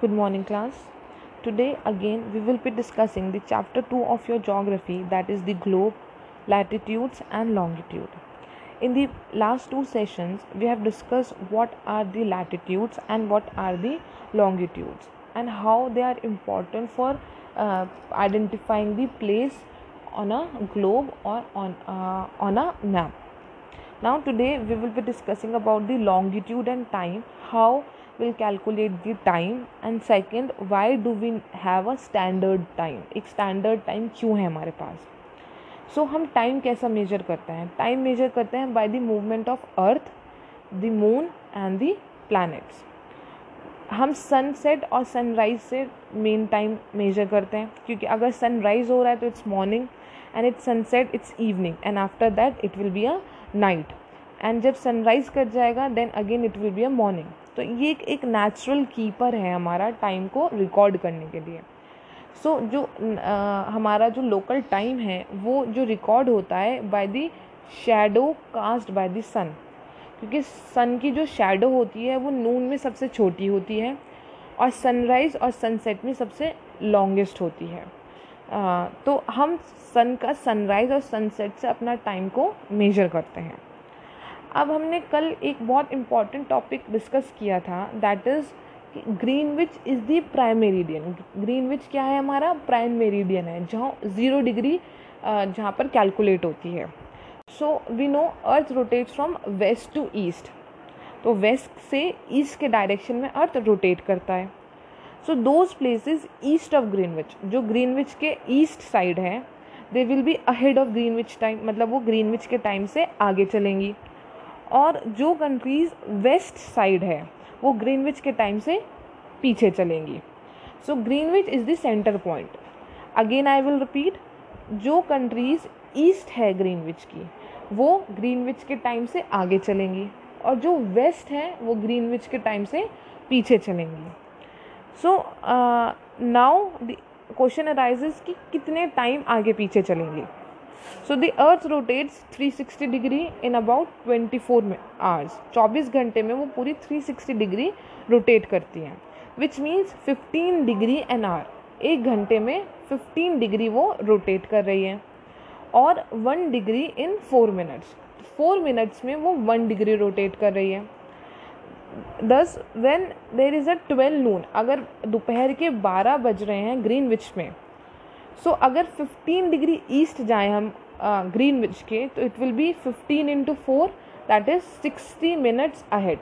Good morning, class. Today, again, we will be discussing the chapter 2 of your geography that is the globe, latitudes, and longitude. In the last two sessions, we have discussed what are the latitudes and what are the longitudes and how they are important for uh, identifying the place on a globe or on, uh, on a map. Now, today, we will be discussing about the longitude and time, how will calculate the time and second why do we have a standard time एक standard time क्यों है हमारे पास so, हम time कैसा measure करते हैं time measure करते हैं by the movement of earth the moon and the planets हम सनसेट और सनराइज से मेन टाइम मेजर करते हैं क्योंकि अगर सनराइज हो रहा है तो it's morning and it's sunset it's evening and after that it will be a night and जब सनराइज कर जाएगा then again it will be a morning तो ये एक नेचुरल कीपर है हमारा टाइम को रिकॉर्ड करने के लिए. सो so, जो आ, हमारा जो लोकल टाइम है वो जो रिकॉर्ड होता है by the shadow cast by the sun क्योंकि सन की जो शेडो होती है वो नून में सबसे छोटी होती है और सनराइज़ और सनसेट में सबसे लॉन्गेस्ट होती है. तो हम सन का सनराइज़ और सनसेट से अपना टाइम को मेजर करते हैं। अब हमने कल एक बहुत इंपॉर्टेंट टॉपिक डिस्कस किया था that is Greenwich is the prime meridian Greenwich क्या है हमारा? प्राइम मेरिडियन है, जहाँ ज़ीरो डिग्री जहाँ पर कैलकुलेट होती है। So we know earth rotate from west to east तो वेस्ट से ईस्ट के डायरेक्शन में अर्थ रोटेट करता है। So those places east of Greenwich जो ग्रीनविच के ईस्ट साइड है they will be ahead of Greenwich time मतलब वो ग्रीनविच के टाइम से आगे चलेंगी। और जो कंट्रीज़ वेस्ट साइड है, वो ग्रीनविच के टाइम से पीछे चलेंगी। So Greenwich is the centre point again I will repeat जो कंट्रीज़ ईस्ट है ग्रीनविच की, वो ग्रीनविच के टाइम से आगे चलेंगी। और जो वेस्ट है, वो ग्रीनविच के टाइम से पीछे चलेंगी। सो नाउ क्वेश्चन अराइजेज कि कितने टाइम आगे पीछे चलेंगी? So the earth rotates 360 degree in about 24 में आवर्स 24 घंटे में वो पूरी 360 डिग्री रोटेट करती हैं which means 15 degree an hour एक घंटे में 15 डिग्री वो रोटेट कर रही है, और one degree in four minutes four minutes में वो वन डिग्री रोटेट कर रही है. Thus when there is a twelve noon अगर दोपहर के बारह बज रहे हैं ग्रीन विच में सो so, अगर 15 डिग्री ईस्ट जाए हम ग्रीन विच के तो it will be 15 into four that is 60 minutes ahead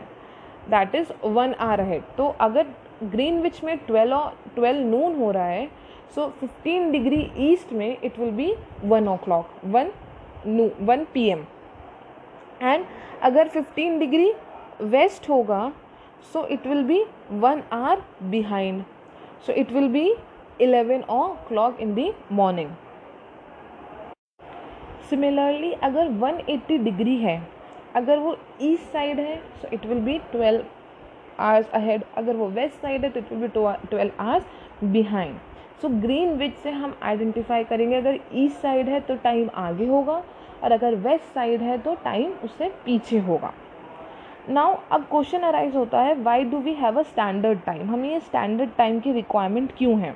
that is one hour ahead तो अगर ग्रीन विच में 12 12 नून हो रहा है सो फिफ्टीन डिग्री ईस्ट में it will be one o'clock one noon one P M and अगर 15 डिग्री वेस्ट होगा so it will be one hour behind so it will be 11 o'clock in the morning similarly अगर 180 degree है, अगर वो east side है so it will be 12 hours ahead अगर वो west side है तो it will be 12 hours behind so Greenwich से हम आइडेंटिफाई करेंगे, अगर ईस्ट साइड है तो टाइम आगे होगा, और अगर वेस्ट साइड है तो टाइम उससे पीछे होगा. नाउ अब क्वेश्चन अराइज होता है why do we have a standard time हमें ये स्टैंडर्ड टाइम की रिक्वायरमेंट क्यों है?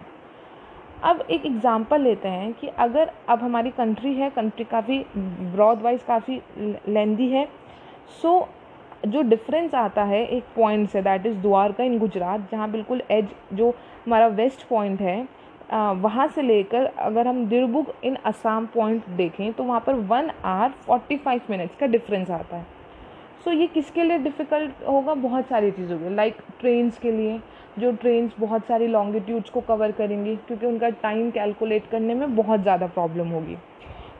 अब एक एग्ज़ाम्पल लेते हैं कि अगर अब हमारी कंट्री है कंट्री काफ़ी ब्रॉड वाइज काफ़ी लेंदी है सो so, जो डिफरेंस आता है एक पॉइंट से that is Dwarka in Gujarat जहाँ बिल्कुल एज जो हमारा वेस्ट पॉइंट है वहाँ से लेकर अगर हम दिरबुग इन असम पॉइंट देखें तो वहाँ पर one hour forty five minutes का डिफरेंस आता है। सो so, ये किसके लिए डिफ़िकल्ट होगा? बहुत सारी चीज़ों के लाइक ट्रेन्स के लिए जो ट्रेन्स बहुत सारी लॉन्गिट्यूड्स को कवर करेंगी क्योंकि उनका टाइम कैलकुलेट करने में बहुत ज़्यादा प्रॉब्लम होगी।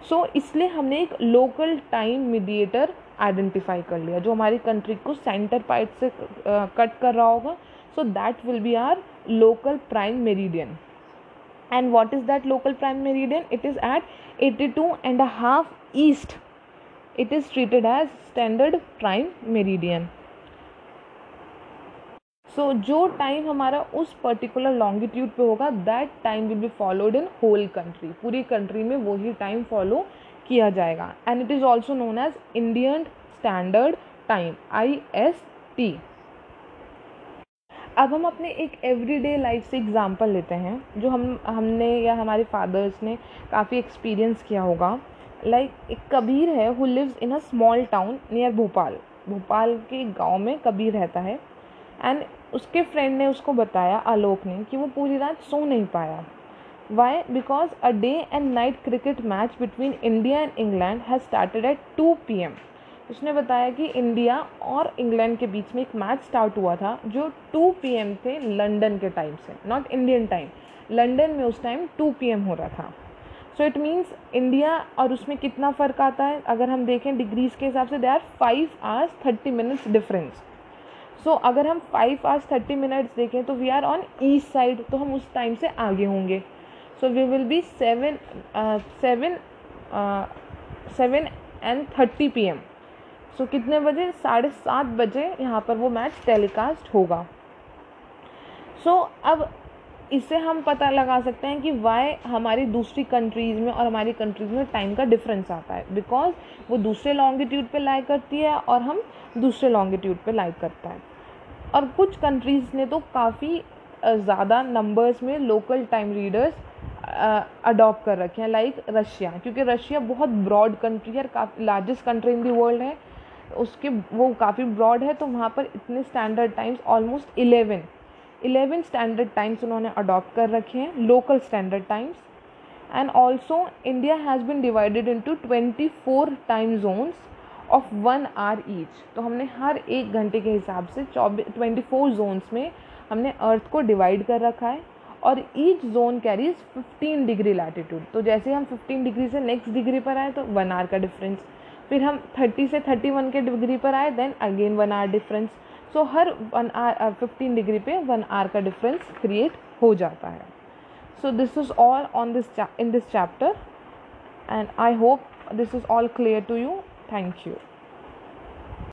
सो so, इसलिए हमने एक लोकल टाइम मीडिएटर आइडेंटिफाई कर लिया जो हमारी कंट्री को सेंटर पॉइंट से कट कर रहा होगा। So that will be our local prime meridian and what is that local prime meridian it is at eighty two and half east it is treated as standard prime meridian so so, जो time हमारा उस particular longitude पे होगा that time will be followed in whole country पूरी country में वही time follow किया जाएगा. And it is also known as Indian standard time I S T अब हम अपने एक एवरीडे लाइफ से एग्ज़ाम्पल लेते हैं जो हम हमने या हमारे फादर्स ने काफ़ी एक्सपीरियंस किया होगा. लाइक एक कबीर है who lives in a small town near Bhopal. Bhopal के गाँव में कबीर रहता है। एंड उसके फ्रेंड ने उसको बताया, आलोक ने, कि वो पूरी रात सो नहीं पाया। Why because a day and night cricket match between India and England has started at two P M उसने बताया कि इंडिया और इंग्लैंड के बीच में एक मैच स्टार्ट हुआ था, जो 2 पीएम थे लंदन के टाइम से नॉट इंडियन टाइम लंदन में उस टाइम 2 पीएम हो रहा था। सो इट मीन्स इंडिया और उसमें कितना फ़र्क आता है? अगर हम देखें डिग्रीज के हिसाब से they are five hours thirty minutes difference so अगर हम फाइव आवर्स थर्टी मिनट्स देखें तो we are on east side तो हम उस टाइम से आगे होंगे. So we will be seven seven seven and thirty P M so कितने बजे? साढ़े सात बजे यहाँ पर वो मैच टेलीकास्ट होगा. सो so, अब इससे हम पता लगा सकते हैं कि वाई हमारी दूसरी कंट्रीज़ में और हमारी कंट्रीज़ में टाइम का डिफरेंस आता है। बिकॉज़ वो दूसरे लॉन्गिट्यूड पे लाई करती है और हम दूसरे लॉन्गिट्यूड पे लाई करता है। और कुछ कंट्रीज़ ने तो काफ़ी ज़्यादा नंबर्स में लोकल टाइम रीडर्स अडॉप्ट कर रखे हैं लाइक रशिया क्योंकि रशिया बहुत ब्रॉड कंट्री है काफ़ी largest country in the world है। उसके, वो काफ़ी ब्रॉड है तो वहाँ पर इतने standard times almost eleven eleven standard times उन्होंने अडॉप्ट कर रखे हैं local standard times and also India has been divided into twenty four time zones of one hour each तो हमने हर एक घंटे के हिसाब से चौबीस ट्वेंटी फोर जोन्स में हमने अर्थ को डिवाइड कर रखा है और each zone carries fifteen degree latitude तो जैसे हम फिफ्टीन डिग्री से नेक्स्ट डिग्री पर आए तो वन आर का डिफरेंस फिर हम थर्टी से थर्टी वन के डिग्री पर आए then again one hour difference so हर वन आर फिफ्टीन डिग्री पे वन आर का डिफरेंस क्रिएट हो जाता है। So this is all on this in this chapter and I hope this is all clear to you thank you